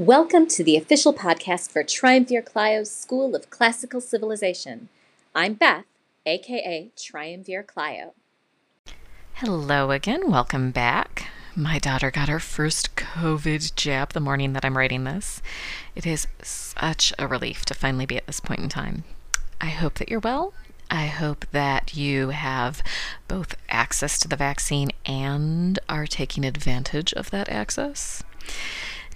Welcome to the official podcast for Triumvir Clio's School of Classical Civilization. I'm Beth, aka Triumvir Clio. Hello again, welcome back. My daughter got her first COVID jab the morning that I'm writing this. It is such a relief to finally be at this point in time. I hope that you're well. I hope that you have both access to the vaccine and are taking advantage of that access.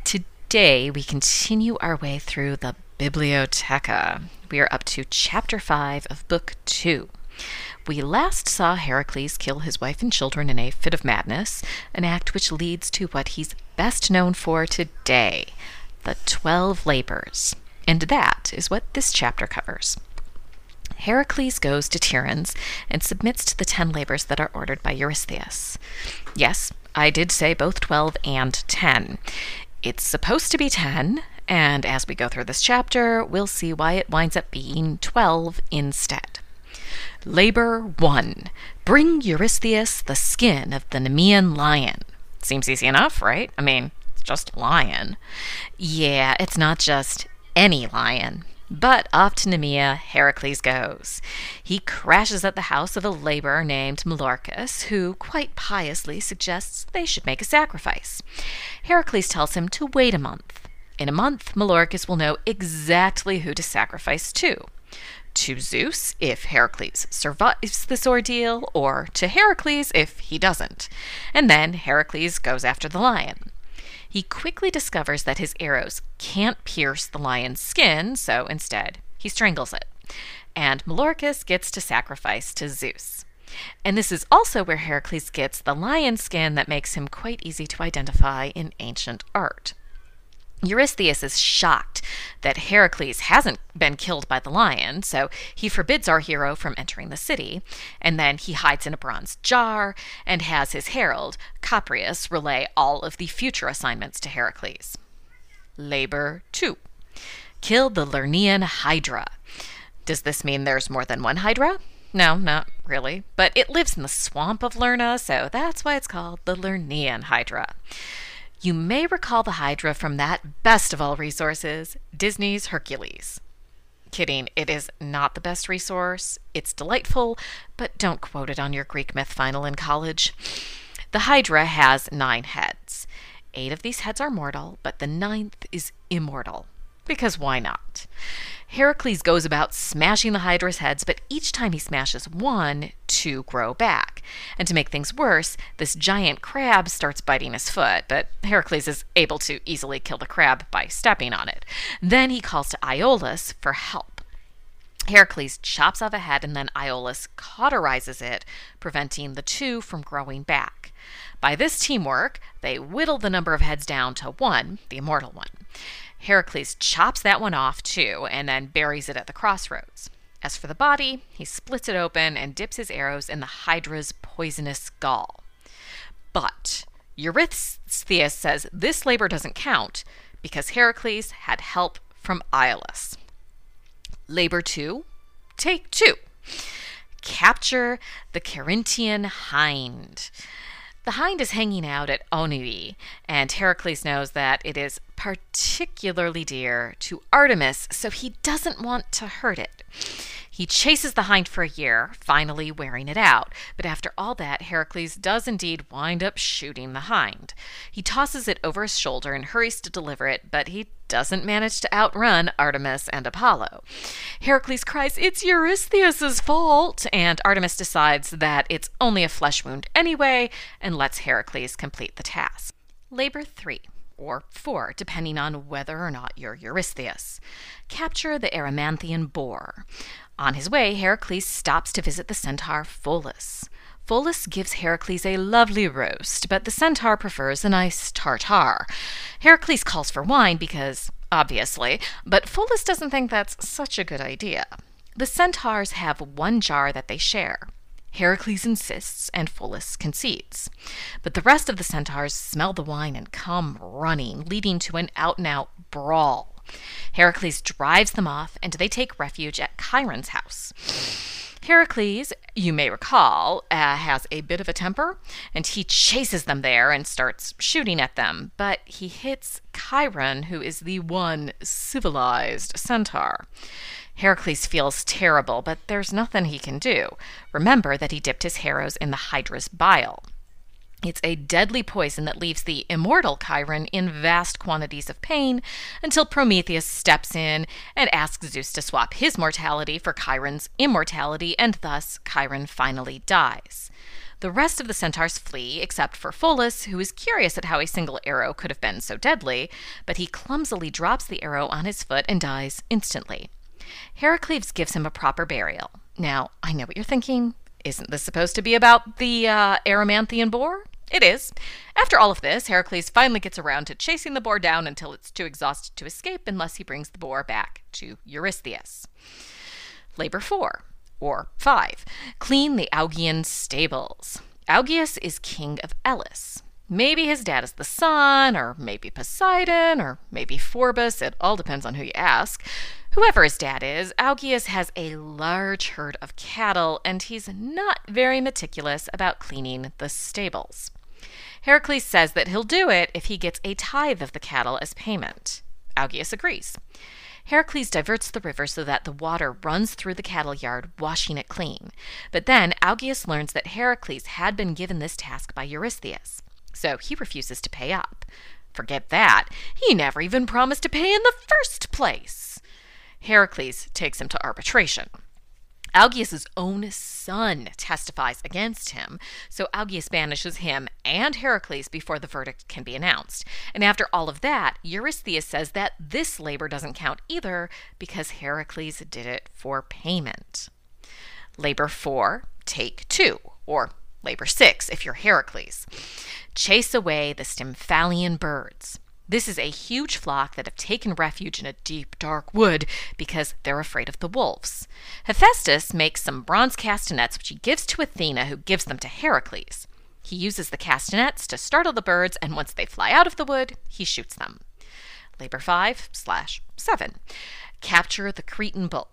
Today, we continue our way through the Bibliotheca. We are up to chapter 5 of book 2. We last saw Heracles kill his wife and children in a fit of madness, an act which leads to what he's best known for today the Twelve Labors. And that is what this chapter covers. Heracles goes to Tiryns and submits to the ten labors that are ordered by Eurystheus. Yes, I did say both 12 and 10. It's supposed to be 10, and as we go through this chapter, we'll see why it winds up being 12 instead. Labor 1 Bring Eurystheus the skin of the Nemean lion. Seems easy enough, right? I mean, it's just lion. Yeah, it's not just any lion. But off to Nemea Heracles goes. He crashes at the house of a laborer named Melorchus, who quite piously suggests they should make a sacrifice. Heracles tells him to wait a month. In a month, Melorchus will know exactly who to sacrifice to. To Zeus, if Heracles survives this ordeal, or to Heracles if he doesn't. And then Heracles goes after the lion. He quickly discovers that his arrows can't pierce the lion's skin, so instead, he strangles it. And Melorchus gets to sacrifice to Zeus. And this is also where Heracles gets the lion skin that makes him quite easy to identify in ancient art. Eurystheus is shocked that Heracles hasn't been killed by the lion, so he forbids our hero from entering the city, and then he hides in a bronze jar and has his herald, Copreus, relay all of the future assignments to Heracles. Labor 2. Kill the Lernaean Hydra. Does this mean there's more than one Hydra? No, not really, but it lives in the swamp of Lerna, so that's why it's called the Lernaean Hydra. You may recall the Hydra from that best of all resources, Disney's Hercules. Kidding, it is not the best resource. It's delightful, but don't quote it on your Greek myth final in college. The Hydra has nine heads. Eight of these heads are mortal, but the ninth is immortal. Because why not? Heracles goes about smashing the Hydra's heads, but each time he smashes one, two grow back. And to make things worse, this giant crab starts biting his foot, but Heracles is able to easily kill the crab by stepping on it. Then he calls to Iolaus for help. Heracles chops off a head and then Iolaus cauterizes it, preventing the two from growing back. By this teamwork, they whittle the number of heads down to one, the immortal one. Heracles chops that one off too and then buries it at the crossroads. As for the body, he splits it open and dips his arrows in the Hydra's poisonous gall. But Eurystheus says this labor doesn't count because Heracles had help from Iolaus. Labor 2, take 2. Capture the Cerynitian hind. The hind is hanging out at Oenoe, and Heracles knows that it is particularly dear to Artemis, so he doesn't want to hurt it. He chases the hind for a year, finally wearing it out. But after all that, Heracles does indeed wind up shooting the hind. He tosses it over his shoulder and hurries to deliver it, but he doesn't manage to outrun Artemis and Apollo. Heracles cries, It's Eurystheus's fault! And Artemis decides that it's only a flesh wound anyway and lets Heracles complete the task. Labor 3 or 4, depending on whether or not you're Eurystheus. Capture the Erymanthian boar. On his way, Heracles stops to visit the centaur Pholus. Pholus gives Heracles a lovely roast, but the centaur prefers a nice tartar. Heracles calls for wine because, obviously, but Pholus doesn't think that's such a good idea. The centaurs have one jar that they share. Heracles insists, and Pholus concedes. But the rest of the centaurs smell the wine and come running, leading to an out and out brawl. Heracles drives them off, and they take refuge at Chiron's house. Heracles, you may recall, uh, has a bit of a temper, and he chases them there and starts shooting at them, but he hits Chiron, who is the one civilized centaur. Heracles feels terrible, but there's nothing he can do. Remember that he dipped his arrows in the Hydra's bile. It's a deadly poison that leaves the immortal Chiron in vast quantities of pain until Prometheus steps in and asks Zeus to swap his mortality for Chiron's immortality, and thus Chiron finally dies. The rest of the centaurs flee, except for Pholus, who is curious at how a single arrow could have been so deadly, but he clumsily drops the arrow on his foot and dies instantly. Heracles gives him a proper burial. Now, I know what you're thinking. Isn't this supposed to be about the uh, Erymanthian boar? It is. After all of this, Heracles finally gets around to chasing the boar down until it's too exhausted to escape unless he brings the boar back to Eurystheus. Labor 4, or 5. Clean the Augean stables. Augeas is king of Elis. Maybe his dad is the sun, or maybe Poseidon, or maybe Phorbas. It all depends on who you ask. Whoever his dad is, Augeas has a large herd of cattle, and he's not very meticulous about cleaning the stables. Heracles says that he'll do it if he gets a tithe of the cattle as payment. Augeas agrees. Heracles diverts the river so that the water runs through the cattle yard, washing it clean. But then Augeas learns that Heracles had been given this task by Eurystheus, so he refuses to pay up. Forget that. He never even promised to pay in the first place. Heracles takes him to arbitration. Augeas' own son testifies against him, so Augeas banishes him and Heracles before the verdict can be announced. And after all of that, Eurystheus says that this labor doesn't count either because Heracles did it for payment. Labor 4, take 2, or labor 6 if you're Heracles. Chase away the Stymphalian birds. This is a huge flock that have taken refuge in a deep, dark wood because they're afraid of the wolves. Hephaestus makes some bronze castanets which he gives to Athena, who gives them to Heracles. He uses the castanets to startle the birds, and once they fly out of the wood, he shoots them. Labor 5 slash 7. Capture the Cretan bull.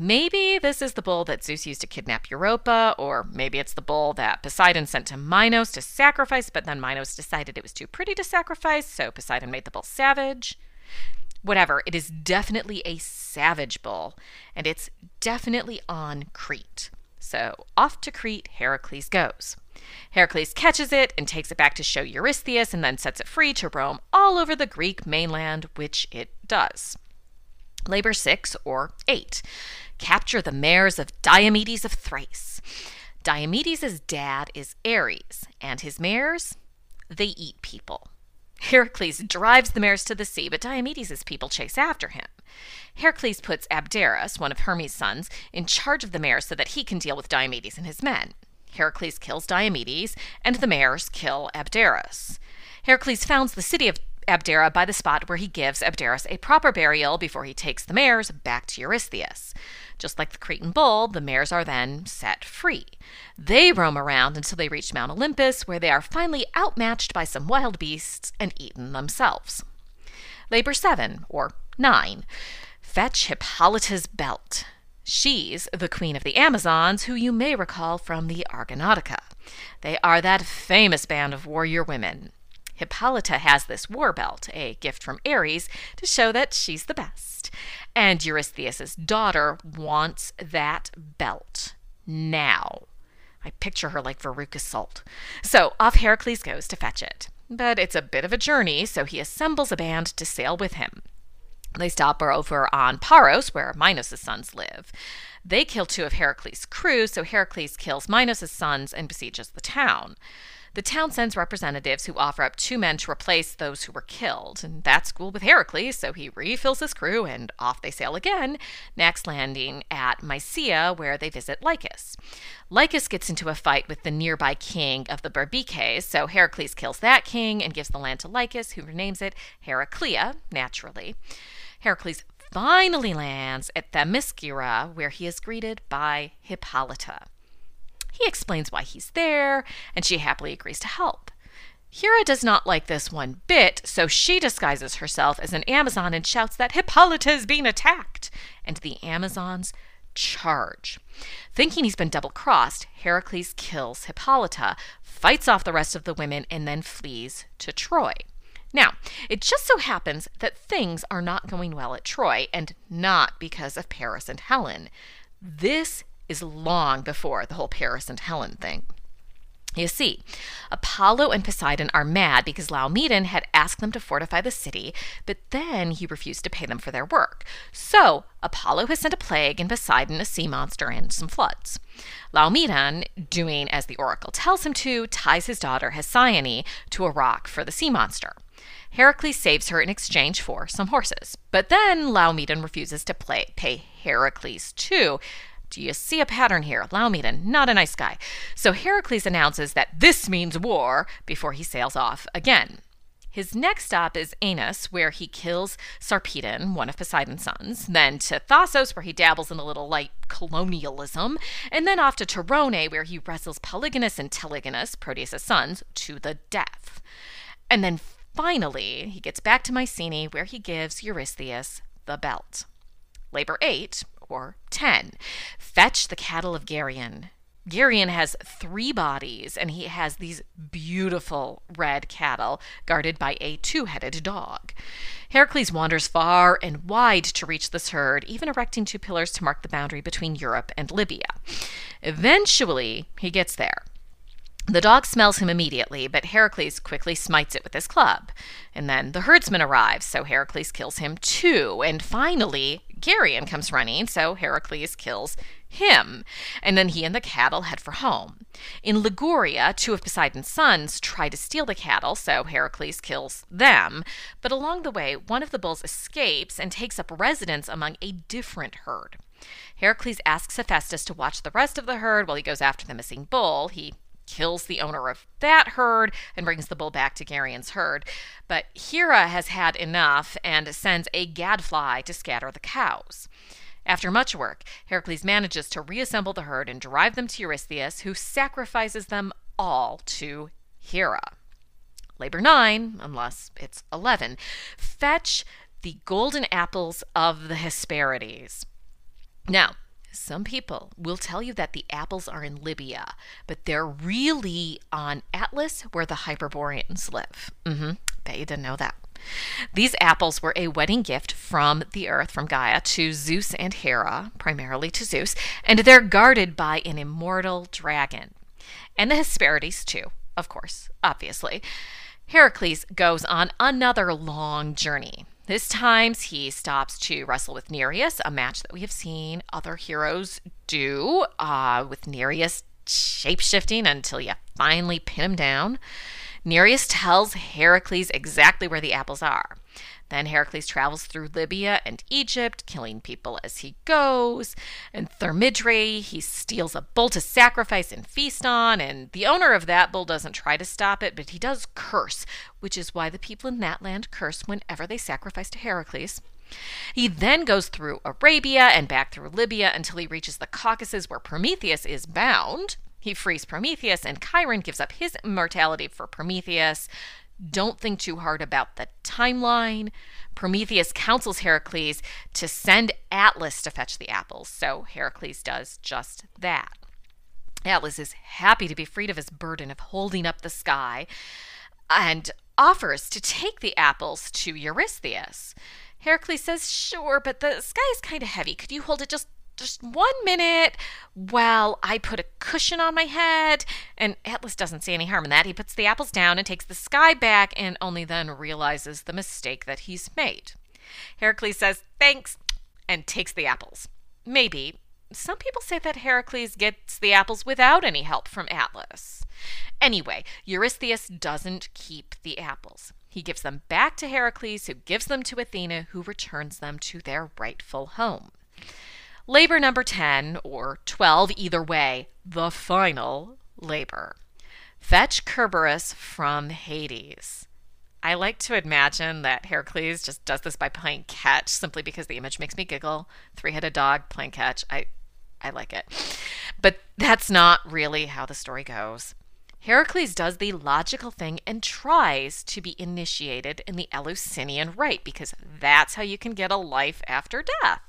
Maybe this is the bull that Zeus used to kidnap Europa, or maybe it's the bull that Poseidon sent to Minos to sacrifice, but then Minos decided it was too pretty to sacrifice, so Poseidon made the bull savage. Whatever, it is definitely a savage bull, and it's definitely on Crete. So off to Crete Heracles goes. Heracles catches it and takes it back to show Eurystheus and then sets it free to roam all over the Greek mainland, which it does. Labor 6 or 8. Capture the mares of Diomedes of Thrace. Diomedes' dad is Ares, and his mares, they eat people. Heracles drives the mares to the sea, but Diomedes' people chase after him. Heracles puts Abderus, one of Hermes' sons, in charge of the mares so that he can deal with Diomedes and his men. Heracles kills Diomedes, and the mares kill Abderus. Heracles founds the city of Abdera by the spot where he gives Abderus a proper burial before he takes the mares back to Eurystheus. Just like the Cretan bull, the mares are then set free. They roam around until they reach Mount Olympus, where they are finally outmatched by some wild beasts and eaten themselves. Labor 7, or 9. Fetch Hippolyta's belt. She's the queen of the Amazons, who you may recall from the Argonautica. They are that famous band of warrior women. Hippolyta has this war belt, a gift from Ares, to show that she's the best. And Eurystheus' daughter wants that belt now. I picture her like Veruca Salt. So off Heracles goes to fetch it. But it's a bit of a journey, so he assembles a band to sail with him. They stop over on Paros, where Minos' sons live. They kill two of Heracles' crew, so Heracles kills Minos' sons and besieges the town. The town sends representatives who offer up two men to replace those who were killed, and that's cool with Heracles, so he refills his crew and off they sail again, next landing at Mysia, where they visit Lycus. Lycus gets into a fight with the nearby king of the Bebryces, so Heracles kills that king and gives the land to Lycus, who renames it Heraclea, naturally. Heracles finally lands at Themyscira, where he is greeted by Hippolyta. He explains why he's there, and she happily agrees to help. Hera does not like this one bit, so she disguises herself as an Amazon and shouts that Hippolyta is being attacked, and the Amazons charge. Thinking he's been double crossed, Heracles kills Hippolyta, fights off the rest of the women, and then flees to Troy. Now, it just so happens that things are not going well at Troy, and not because of Paris and Helen. This is long before the whole Paris and Helen thing. You see, Apollo and Poseidon are mad because Laomedon had asked them to fortify the city, but then he refused to pay them for their work. So Apollo has sent a plague and Poseidon a sea monster and some floods. Laomedon, doing as the oracle tells him to, ties his daughter Hesione to a rock for the sea monster. Heracles saves her in exchange for some horses. But then Laomedon refuses to play, pay Heracles too, do you see a pattern here? Allow me Laomedon, not a nice guy. So Heracles announces that this means war before he sails off again. His next stop is Aenus, where he kills Sarpedon, one of Poseidon's sons, then to Thasos, where he dabbles in a little light colonialism, and then off to Torone, where he wrestles Polygonus and Telegonus, Proteus' sons, to the death. And then finally, he gets back to Mycenae, where he gives Eurystheus the belt. Labor 8, or 10. Fetch the cattle of Geryon. Geryon has three bodies, and he has these beautiful red cattle guarded by a two headed dog. Heracles wanders far and wide to reach this herd, even erecting two pillars to mark the boundary between Europe and Libya. Eventually, he gets there. The dog smells him immediately, but Heracles quickly smites it with his club. And then the herdsman arrives, so Heracles kills him too. And finally, Geryon comes running, so Heracles kills him. And then he and the cattle head for home. In Liguria, two of Poseidon's sons try to steal the cattle, so Heracles kills them. But along the way, one of the bulls escapes and takes up residence among a different herd. Heracles asks Hephaestus to watch the rest of the herd while he goes after the missing bull. He kills the owner of that herd and brings the bull back to Geryon's herd. But Hera has had enough and sends a gadfly to scatter the cows. After much work, Heracles manages to reassemble the herd and drive them to Eurystheus, who sacrifices them all to Hera. Labor 9, unless it's 11, fetch the golden apples of the Hesperides. Now, some people will tell you that the apples are in Libya, but they're really on Atlas where the Hyperboreans live. Mm-hmm. Bet you didn't know that. These apples were a wedding gift from the earth, from Gaia, to Zeus and Hera, primarily to Zeus, and they're guarded by an immortal dragon. And the Hesperides, too, of course, obviously. Heracles goes on another long journey. This time he stops to wrestle with Nereus, a match that we have seen other heroes do, uh, with Nereus shapeshifting until you finally pin him down. Nereus tells Heracles exactly where the apples are. Then Heracles travels through Libya and Egypt, killing people as he goes. And Thermydrae, he steals a bull to sacrifice and feast on. And the owner of that bull doesn't try to stop it, but he does curse, which is why the people in that land curse whenever they sacrifice to Heracles. He then goes through Arabia and back through Libya until he reaches the Caucasus, where Prometheus is bound. He frees Prometheus, and Chiron gives up his immortality for Prometheus. Don't think too hard about the timeline. Prometheus counsels Heracles to send Atlas to fetch the apples, so Heracles does just that. Atlas is happy to be freed of his burden of holding up the sky and offers to take the apples to Eurystheus. Heracles says, Sure, but the sky is kind of heavy. Could you hold it just just one minute while I put a cushion on my head. And Atlas doesn't see any harm in that. He puts the apples down and takes the sky back and only then realizes the mistake that he's made. Heracles says, thanks, and takes the apples. Maybe. Some people say that Heracles gets the apples without any help from Atlas. Anyway, Eurystheus doesn't keep the apples. He gives them back to Heracles, who gives them to Athena, who returns them to their rightful home. Labor number 10, or 12, either way, the final labor. Fetch Kerberos from Hades. I like to imagine that Heracles just does this by playing catch simply because the image makes me giggle. Three headed dog playing catch. I, I like it. But that's not really how the story goes. Heracles does the logical thing and tries to be initiated in the Eleusinian rite because that's how you can get a life after death.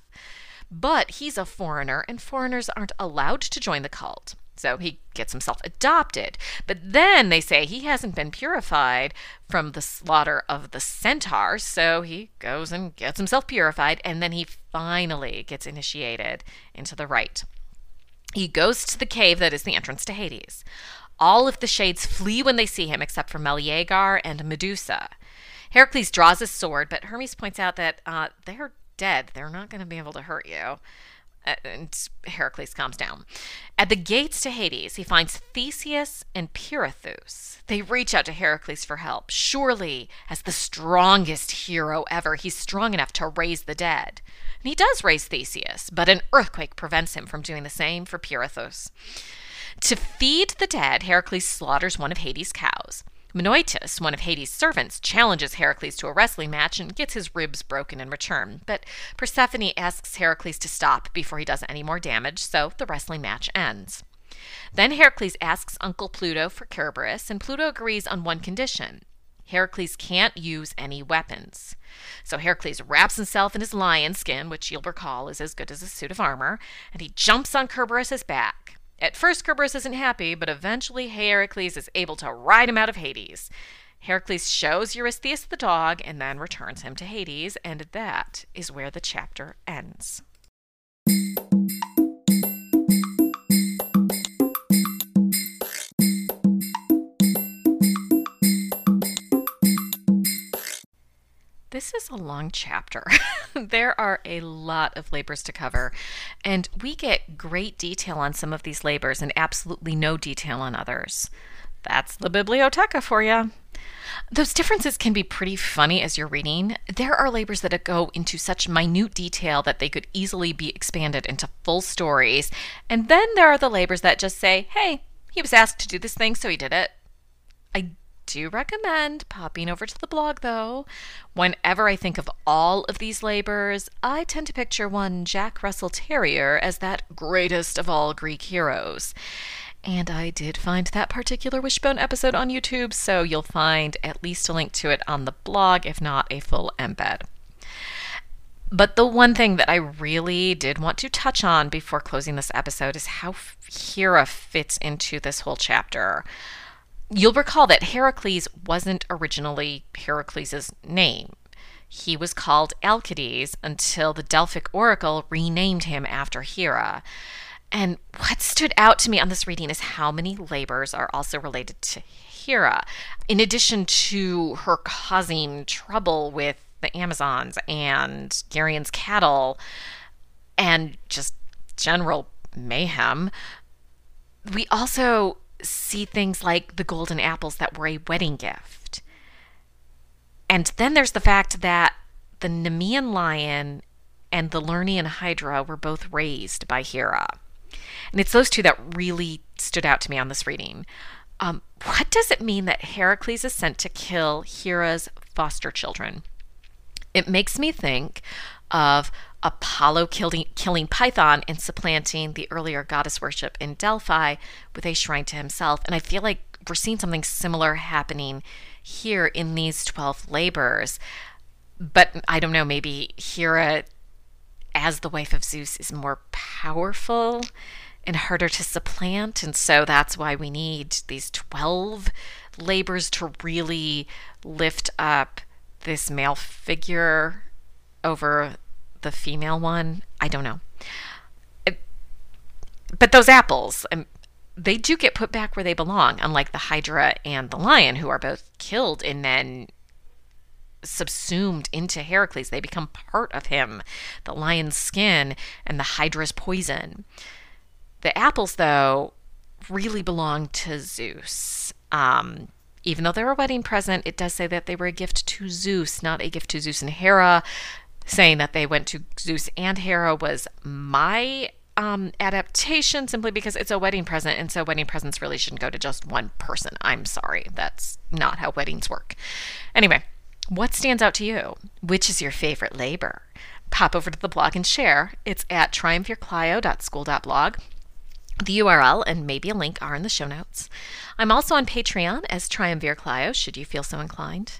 But he's a foreigner, and foreigners aren't allowed to join the cult. So he gets himself adopted. But then they say he hasn't been purified from the slaughter of the centaurs. So he goes and gets himself purified. And then he finally gets initiated into the rite. He goes to the cave that is the entrance to Hades. All of the shades flee when they see him, except for Meleager and Medusa. Heracles draws his sword, but Hermes points out that uh, they're dead. They're not going to be able to hurt you and Heracles calms down. At the gates to Hades, he finds Theseus and Pirithous. They reach out to Heracles for help. Surely, as the strongest hero ever, he's strong enough to raise the dead. And he does raise Theseus, but an earthquake prevents him from doing the same for Pirithous. To feed the dead, Heracles slaughters one of Hades' cows. Menoetes, one of Hades' servants, challenges Heracles to a wrestling match and gets his ribs broken in return. But Persephone asks Heracles to stop before he does any more damage, so the wrestling match ends. Then Heracles asks Uncle Pluto for Cerberus, and Pluto agrees on one condition. Heracles can't use any weapons. So Heracles wraps himself in his lion skin, which you'll recall is as good as a suit of armor, and he jumps on Cerberus's back. At first, Cerberus isn't happy, but eventually Heracles is able to ride him out of Hades. Heracles shows Eurystheus the dog and then returns him to Hades, and that is where the chapter ends. This is a long chapter. there are a lot of labors to cover, and we get great detail on some of these labors and absolutely no detail on others. That's the Bibliotheca for you. Those differences can be pretty funny as you're reading. There are labors that go into such minute detail that they could easily be expanded into full stories. And then there are the labors that just say, hey, he was asked to do this thing, so he did it. I do recommend popping over to the blog, though. Whenever I think of all of these labors, I tend to picture one Jack Russell Terrier as that greatest of all Greek heroes. And I did find that particular Wishbone episode on YouTube, so you'll find at least a link to it on the blog, if not a full embed. But the one thing that I really did want to touch on before closing this episode is how Hera fits into this whole chapter. You'll recall that Heracles wasn't originally Heracles' name. He was called Alcides until the Delphic oracle renamed him after Hera. And what stood out to me on this reading is how many labors are also related to Hera, in addition to her causing trouble with the Amazons and Geryon's cattle and just general mayhem. We also see things like the golden apples that were a wedding gift. And then there's the fact that the Nemean lion and the Lernaean hydra were both raised by Hera. And it's those two that really stood out to me on this reading. Um, what does it mean that Heracles is sent to kill Hera's foster children? It makes me think of Apollo killing, killing Python and supplanting the earlier goddess worship in Delphi with a shrine to himself. And I feel like we're seeing something similar happening here in these 12 labors. But I don't know, maybe Hera, as the wife of Zeus, is more powerful and harder to supplant. And so that's why we need these 12 labors to really lift up this male figure over the female one. I don't know. It, but those apples, um, they do get put back where they belong, unlike the Hydra and the lion, who are both killed and then subsumed into Heracles. They become part of him. The lion's skin and the Hydra's poison. The apples, though, really belong to Zeus. Um, even though they're a wedding present, it does say that they were a gift to Zeus, not a gift to Zeus and Hera saying that they went to Zeus and Hera was my um, adaptation simply because it's a wedding present, and so wedding presents really shouldn't go to just one person. I'm sorry, that's not how weddings work. Anyway, what stands out to you? Which is your favorite labor? Pop over to the blog and share. It's at triumvirclio.school.blog. The URL and maybe a link are in the show notes. I'm also on Patreon as Triumvir Clio, should you feel so inclined.